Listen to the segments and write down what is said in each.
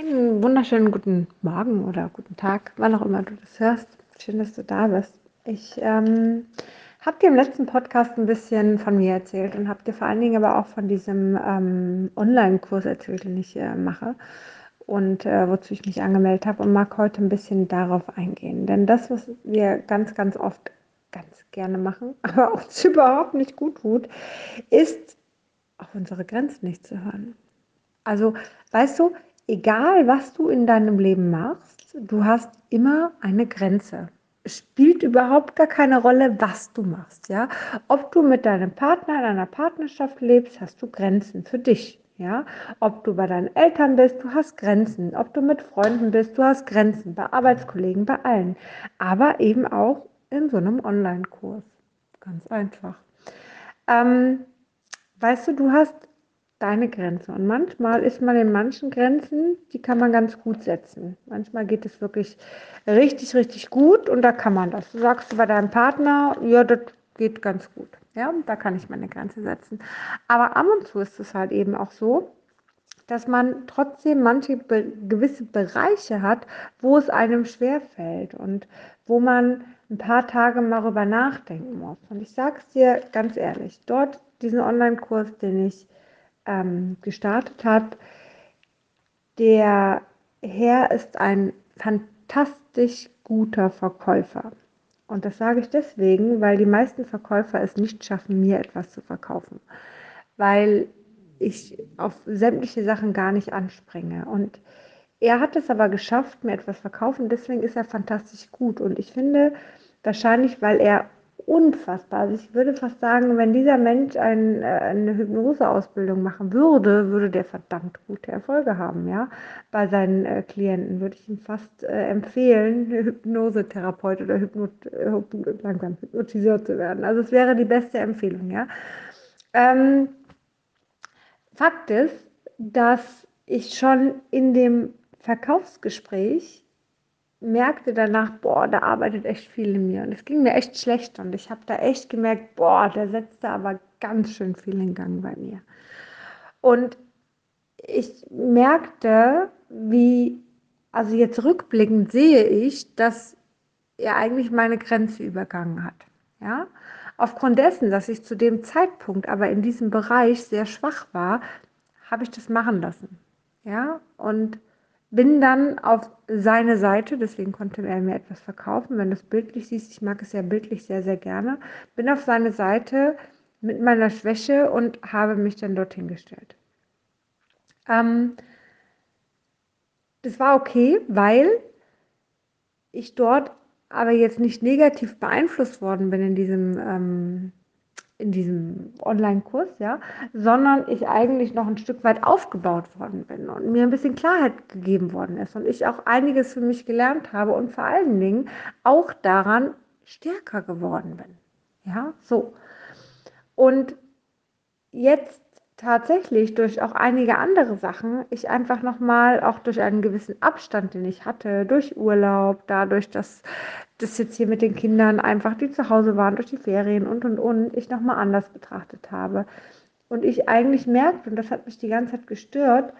Einen wunderschönen guten Morgen oder guten Tag, wann auch immer du das hörst. Schön, dass du da bist. Ich ähm, habe dir im letzten Podcast ein bisschen von mir erzählt und habe dir vor allen Dingen aber auch von diesem ähm, Online-Kurs erzählt, den ich äh, mache und äh, wozu ich mich angemeldet habe und mag heute ein bisschen darauf eingehen. Denn das, was wir ganz, ganz oft ganz gerne machen, aber uns überhaupt nicht gut tut, ist auf unsere Grenzen nicht zu hören. Also, weißt du, egal was du in deinem Leben machst, du hast immer eine Grenze. Es spielt überhaupt gar keine Rolle, was du machst, ja. Ob du mit deinem Partner in einer Partnerschaft lebst, hast du Grenzen für dich. Ja, ob du bei deinen Eltern bist, du hast Grenzen. Ob du mit Freunden bist, du hast Grenzen. Bei Arbeitskollegen, bei allen. Aber eben auch in so einem Online-Kurs. Ganz einfach. Ähm, weißt du, du hast deine Grenze. Und manchmal ist man in manchen Grenzen, die kann man ganz gut setzen. Manchmal geht es wirklich richtig, richtig gut und da kann man das. Du sagst bei deinem Partner, ja, das geht ganz gut. Ja, da kann ich meine Grenze setzen. Aber ab und zu ist es halt eben auch so, dass man trotzdem manche be gewisse Bereiche hat, wo es einem schwerfällt und wo man ein paar Tage mal darüber nachdenken muss. Und ich sage es dir ganz ehrlich, dort diesen Online-Kurs, den ich ähm, gestartet hat. Der Herr ist ein fantastisch guter Verkäufer. Und das sage ich deswegen, weil die meisten Verkäufer es nicht schaffen, mir etwas zu verkaufen. Weil ich auf sämtliche Sachen gar nicht anspringe. Und er hat es aber geschafft, mir etwas zu verkaufen. Deswegen ist er fantastisch gut. Und ich finde, wahrscheinlich, weil er unfassbar. Also ich würde fast sagen, wenn dieser Mensch ein, äh, eine Hypnoseausbildung machen würde, würde der verdammt gute Erfolge haben, ja. Bei seinen äh, Klienten würde ich ihm fast äh, empfehlen, Hypnosetherapeut oder Hypnot äh, langsam Hypnotiseur zu werden. Also es wäre die beste Empfehlung, ja. Ähm, Fakt ist, dass ich schon in dem Verkaufsgespräch merkte danach, boah, da arbeitet echt viel in mir. Und es ging mir echt schlecht. Und ich habe da echt gemerkt, boah, der setzte aber ganz schön viel in Gang bei mir. Und ich merkte, wie, also jetzt rückblickend sehe ich, dass er eigentlich meine Grenze übergangen hat. Ja? Aufgrund dessen, dass ich zu dem Zeitpunkt aber in diesem Bereich sehr schwach war, habe ich das machen lassen. Ja, und bin dann auf seine Seite, deswegen konnte er mir etwas verkaufen, wenn du es bildlich siehst, ich mag es ja bildlich sehr, sehr gerne, bin auf seine Seite mit meiner Schwäche und habe mich dann dorthin gestellt. Ähm, das war okay, weil ich dort aber jetzt nicht negativ beeinflusst worden bin in diesem ähm, in diesem Online-Kurs, ja, sondern ich eigentlich noch ein Stück weit aufgebaut worden bin und mir ein bisschen Klarheit gegeben worden ist und ich auch einiges für mich gelernt habe und vor allen Dingen auch daran stärker geworden bin. Ja, so. Und jetzt tatsächlich durch auch einige andere Sachen, ich einfach nochmal, auch durch einen gewissen Abstand, den ich hatte, durch Urlaub, dadurch, dass das jetzt hier mit den Kindern einfach, die zu Hause waren, durch die Ferien und und und, ich nochmal anders betrachtet habe. Und ich eigentlich merkte, und das hat mich die ganze Zeit gestört,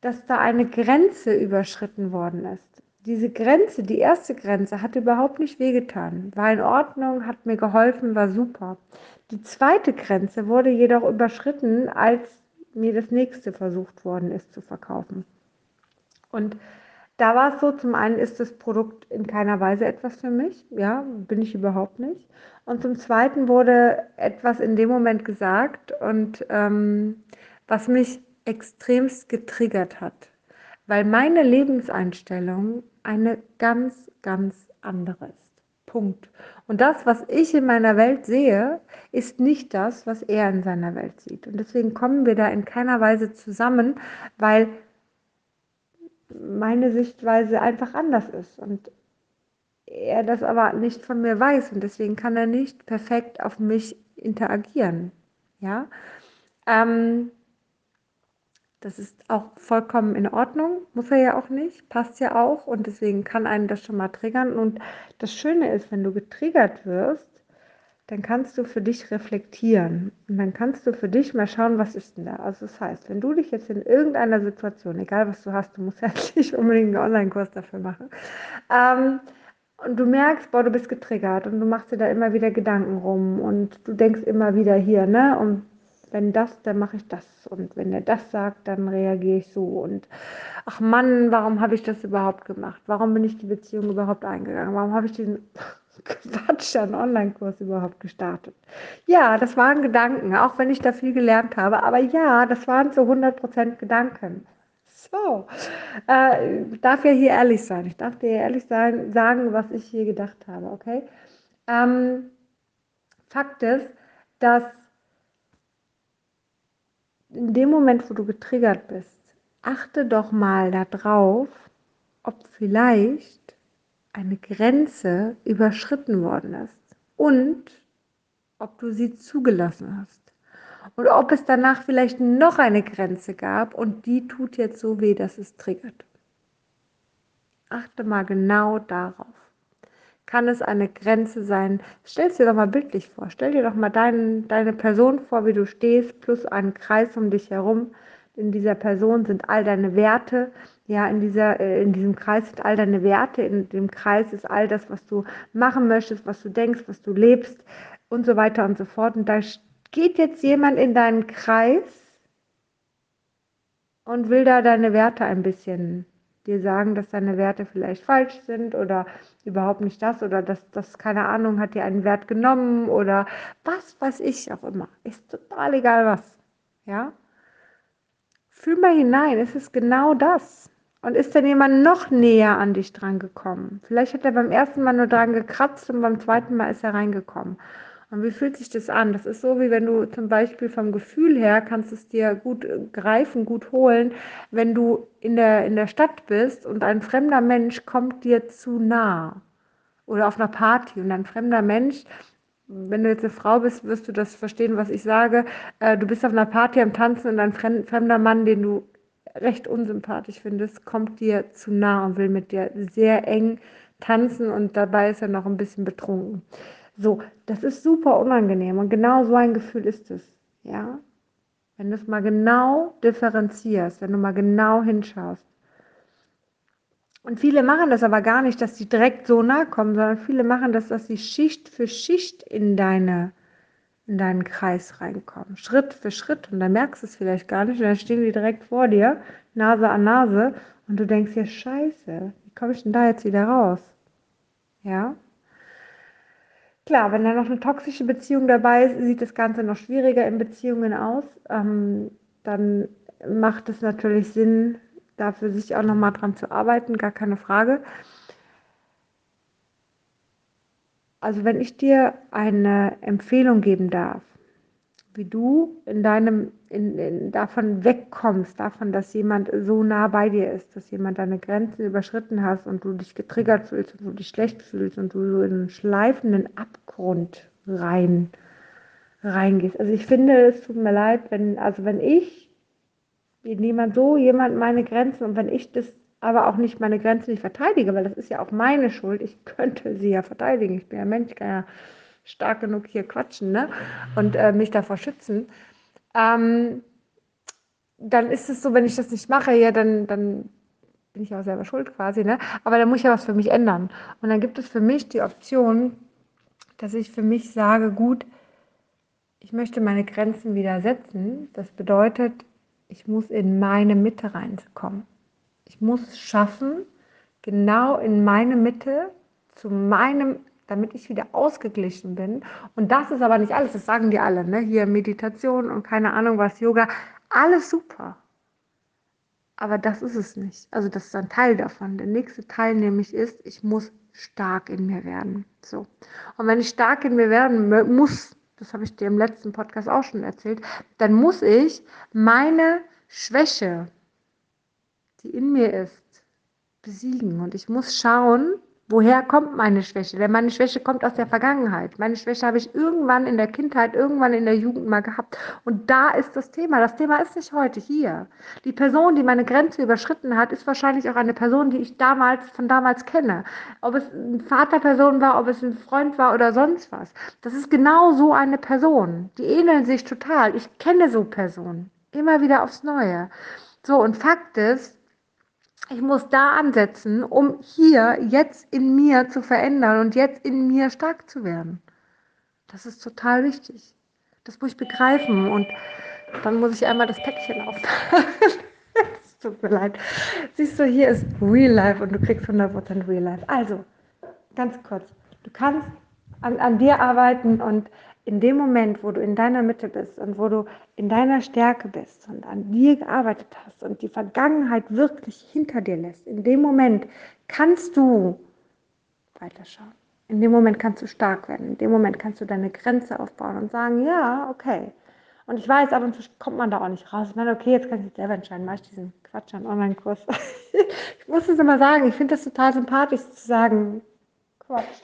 dass da eine Grenze überschritten worden ist. Diese Grenze, die erste Grenze, hat überhaupt nicht wehgetan, war in Ordnung, hat mir geholfen, war super. Die zweite Grenze wurde jedoch überschritten, als mir das nächste versucht worden ist zu verkaufen. Und da war es so, zum einen ist das Produkt in keiner Weise etwas für mich, ja, bin ich überhaupt nicht. Und zum zweiten wurde etwas in dem Moment gesagt und ähm, was mich extremst getriggert hat, weil meine Lebenseinstellung eine ganz, ganz andere ist. Punkt. Und das, was ich in meiner Welt sehe, ist nicht das, was er in seiner Welt sieht. Und deswegen kommen wir da in keiner Weise zusammen, weil meine Sichtweise einfach anders ist und er das aber nicht von mir weiß und deswegen kann er nicht perfekt auf mich interagieren. Ja, ähm, das ist auch vollkommen in Ordnung, muss er ja auch nicht, passt ja auch und deswegen kann einen das schon mal triggern. Und das Schöne ist, wenn du getriggert wirst, dann kannst du für dich reflektieren und dann kannst du für dich mal schauen, was ist denn da. Also das heißt, wenn du dich jetzt in irgendeiner Situation, egal was du hast, du musst ja nicht unbedingt einen Online-Kurs dafür machen, ähm, und du merkst, boah, du bist getriggert und du machst dir da immer wieder Gedanken rum und du denkst immer wieder hier, ne, und wenn das, dann mache ich das und wenn er das sagt, dann reagiere ich so und ach Mann, warum habe ich das überhaupt gemacht? Warum bin ich die Beziehung überhaupt eingegangen? Warum habe ich diesen Quatsch an Online-Kurs überhaupt gestartet? Ja, das waren Gedanken, auch wenn ich da viel gelernt habe, aber ja, das waren zu 100% Gedanken. So, äh, ich darf ja hier ehrlich sein. Ich darf dir ehrlich sein, sagen, was ich hier gedacht habe, okay? Ähm, Fakt ist, dass in dem Moment, wo du getriggert bist, achte doch mal darauf, ob vielleicht eine Grenze überschritten worden ist und ob du sie zugelassen hast. Und ob es danach vielleicht noch eine Grenze gab und die tut jetzt so weh, dass es triggert. Achte mal genau darauf. Kann es eine Grenze sein? Stell es dir doch mal bildlich vor. Stell dir doch mal dein, deine Person vor, wie du stehst, plus einen Kreis um dich herum. In dieser Person sind all deine Werte. Ja, in, dieser, äh, in diesem Kreis sind all deine Werte. In dem Kreis ist all das, was du machen möchtest, was du denkst, was du lebst und so weiter und so fort. Und da geht jetzt jemand in deinen Kreis und will da deine Werte ein bisschen dir sagen, dass deine Werte vielleicht falsch sind oder überhaupt nicht das oder dass das, keine Ahnung, hat dir einen Wert genommen oder was weiß ich auch immer. Ist total egal was. Ja? Fühl mal hinein, es ist genau das. Und ist denn jemand noch näher an dich dran gekommen? Vielleicht hat er beim ersten Mal nur dran gekratzt und beim zweiten Mal ist er reingekommen. Und wie fühlt sich das an? Das ist so, wie wenn du zum Beispiel vom Gefühl her kannst es dir gut äh, greifen, gut holen, wenn du in der, in der Stadt bist und ein fremder Mensch kommt dir zu nah. Oder auf einer Party und ein fremder Mensch, wenn du jetzt eine Frau bist, wirst du das verstehen, was ich sage. Äh, du bist auf einer Party am Tanzen und ein fremder Mann, den du recht unsympathisch findest, kommt dir zu nah und will mit dir sehr eng tanzen und dabei ist er noch ein bisschen betrunken. So, das ist super unangenehm und genau so ein Gefühl ist es, ja. Wenn du es mal genau differenzierst, wenn du mal genau hinschaust. Und viele machen das aber gar nicht, dass sie direkt so nah kommen, sondern viele machen das, dass sie Schicht für Schicht in deine in deinen Kreis reinkommen, Schritt für Schritt und dann merkst du es vielleicht gar nicht und dann stehen die direkt vor dir, Nase an Nase und du denkst dir, scheiße, wie komme ich denn da jetzt wieder raus? Ja? Klar, wenn da noch eine toxische Beziehung dabei ist, sieht das Ganze noch schwieriger in Beziehungen aus. Ähm, dann macht es natürlich Sinn, dafür sich auch nochmal dran zu arbeiten, gar keine Frage. Also wenn ich dir eine Empfehlung geben darf, wie du in deinem, in, in, davon wegkommst, davon, dass jemand so nah bei dir ist, dass jemand deine Grenzen überschritten hast und du dich getriggert fühlst und du dich schlecht fühlst und du so in einen schleifenden Abgrund rein, reingehst. Also ich finde, es tut mir leid, wenn, also wenn ich jemand so, jemand meine Grenzen und wenn ich das aber auch nicht meine Grenzen nicht verteidige, weil das ist ja auch meine Schuld. Ich könnte sie ja verteidigen. Ich bin ja Mensch, kann ja stark genug hier quatschen ne? und äh, mich davor schützen, ähm, dann ist es so, wenn ich das nicht mache, ja, dann, dann bin ich auch selber schuld quasi, ne? aber dann muss ich ja was für mich ändern. Und dann gibt es für mich die Option, dass ich für mich sage, gut, ich möchte meine Grenzen wieder setzen. Das bedeutet, ich muss in meine Mitte reinkommen. Ich muss es schaffen, genau in meine Mitte, zu meinem damit ich wieder ausgeglichen bin. Und das ist aber nicht alles, das sagen die alle, ne? Hier Meditation und keine Ahnung was, Yoga, alles super. Aber das ist es nicht. Also das ist ein Teil davon. Der nächste Teil nämlich ist, ich muss stark in mir werden. So. Und wenn ich stark in mir werden muss, das habe ich dir im letzten Podcast auch schon erzählt, dann muss ich meine Schwäche, die in mir ist, besiegen. Und ich muss schauen, Woher kommt meine Schwäche? Denn meine Schwäche kommt aus der Vergangenheit. Meine Schwäche habe ich irgendwann in der Kindheit, irgendwann in der Jugend mal gehabt. Und da ist das Thema. Das Thema ist nicht heute hier. Die Person, die meine Grenze überschritten hat, ist wahrscheinlich auch eine Person, die ich damals von damals kenne. Ob es eine Vaterperson war, ob es ein Freund war oder sonst was. Das ist genau so eine Person. Die ähneln sich total. Ich kenne so Personen. Immer wieder aufs Neue. So, und Fakt ist, ich muss da ansetzen, um hier jetzt in mir zu verändern und jetzt in mir stark zu werden. Das ist total wichtig. Das muss ich begreifen und dann muss ich einmal das Päckchen aufmachen. Es tut mir leid. Siehst du, hier ist Real Life und du kriegst 100% Real Life. Also, ganz kurz. Du kannst an, an dir arbeiten und in dem Moment, wo du in deiner Mitte bist und wo du in deiner Stärke bist und an dir gearbeitet hast und die Vergangenheit wirklich hinter dir lässt, in dem Moment kannst du weiterschauen. In dem Moment kannst du stark werden. In dem Moment kannst du deine Grenze aufbauen und sagen, ja, okay. Und ich weiß, ab und zu kommt man da auch nicht raus. Ich meine, okay, jetzt kann ich jetzt selber entscheiden, mache ich diesen Quatsch an Online-Kurs. ich muss es immer sagen, ich finde das total sympathisch zu sagen, Quatsch.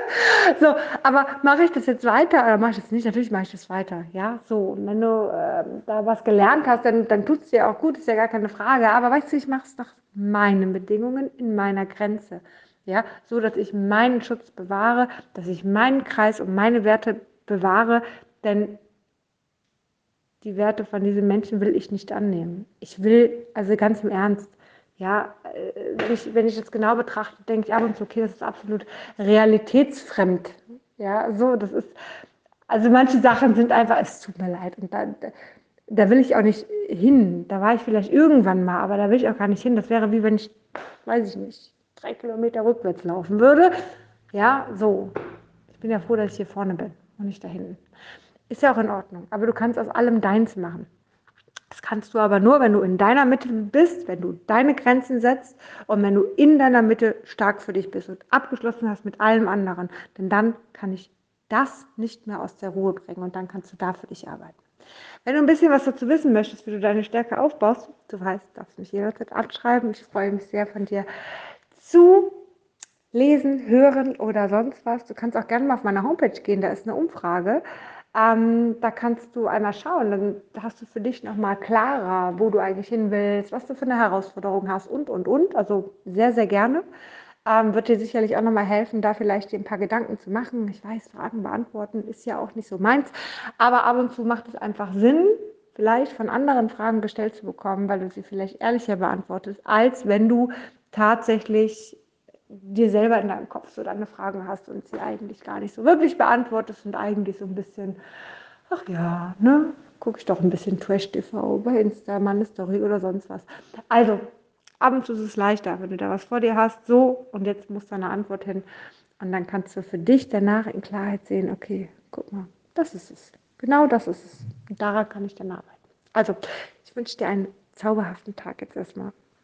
so, aber mache ich das jetzt weiter oder mache ich das nicht? Natürlich mache ich das weiter, ja, so. Und wenn du äh, da was gelernt hast, dann, dann tut es dir auch gut, ist ja gar keine Frage. Aber weißt du, ich mache es nach meinen Bedingungen, in meiner Grenze, ja, so, dass ich meinen Schutz bewahre, dass ich meinen Kreis und meine Werte bewahre, denn die Werte von diesen Menschen will ich nicht annehmen. Ich will, also ganz im Ernst, ja, äh, wenn ich, wenn ich das genau betrachte, denke ich ab und zu, okay, das ist absolut realitätsfremd. Ja, so, das ist, also manche Sachen sind einfach, es tut mir leid. Und da, da will ich auch nicht hin. Da war ich vielleicht irgendwann mal, aber da will ich auch gar nicht hin. Das wäre wie wenn ich, weiß ich nicht, drei Kilometer rückwärts laufen würde. Ja, so. Ich bin ja froh, dass ich hier vorne bin und nicht da hinten. Ist ja auch in Ordnung. Aber du kannst aus allem deins machen. Das kannst du aber nur, wenn du in deiner Mitte bist, wenn du deine Grenzen setzt und wenn du in deiner Mitte stark für dich bist und abgeschlossen hast mit allem anderen. Denn dann kann ich das nicht mehr aus der Ruhe bringen und dann kannst du da für dich arbeiten. Wenn du ein bisschen was dazu wissen möchtest, wie du deine Stärke aufbaust, du weißt, darfst mich jederzeit abschreiben. Ich freue mich sehr von dir zu lesen, hören oder sonst was. Du kannst auch gerne mal auf meine Homepage gehen, da ist eine Umfrage. Ähm, da kannst du einmal schauen, dann hast du für dich nochmal klarer, wo du eigentlich hin willst, was du für eine Herausforderung hast und, und, und. Also sehr, sehr gerne. Ähm, wird dir sicherlich auch nochmal helfen, da vielleicht dir ein paar Gedanken zu machen. Ich weiß, Fragen beantworten ist ja auch nicht so meins, aber ab und zu macht es einfach Sinn, vielleicht von anderen Fragen gestellt zu bekommen, weil du sie vielleicht ehrlicher beantwortest, als wenn du tatsächlich dir selber in deinem Kopf so deine Fragen hast und sie eigentlich gar nicht so wirklich beantwortest und eigentlich so ein bisschen, ach ja, ne, gucke ich doch ein bisschen Trash-TV bei Insta, meine Story oder sonst was. Also, ab und zu ist es leichter, wenn du da was vor dir hast, so und jetzt muss da eine Antwort hin. Und dann kannst du für dich danach in Klarheit sehen, okay, guck mal, das ist es. Genau das ist es. Und daran kann ich dann arbeiten. Also, ich wünsche dir einen zauberhaften Tag jetzt erstmal.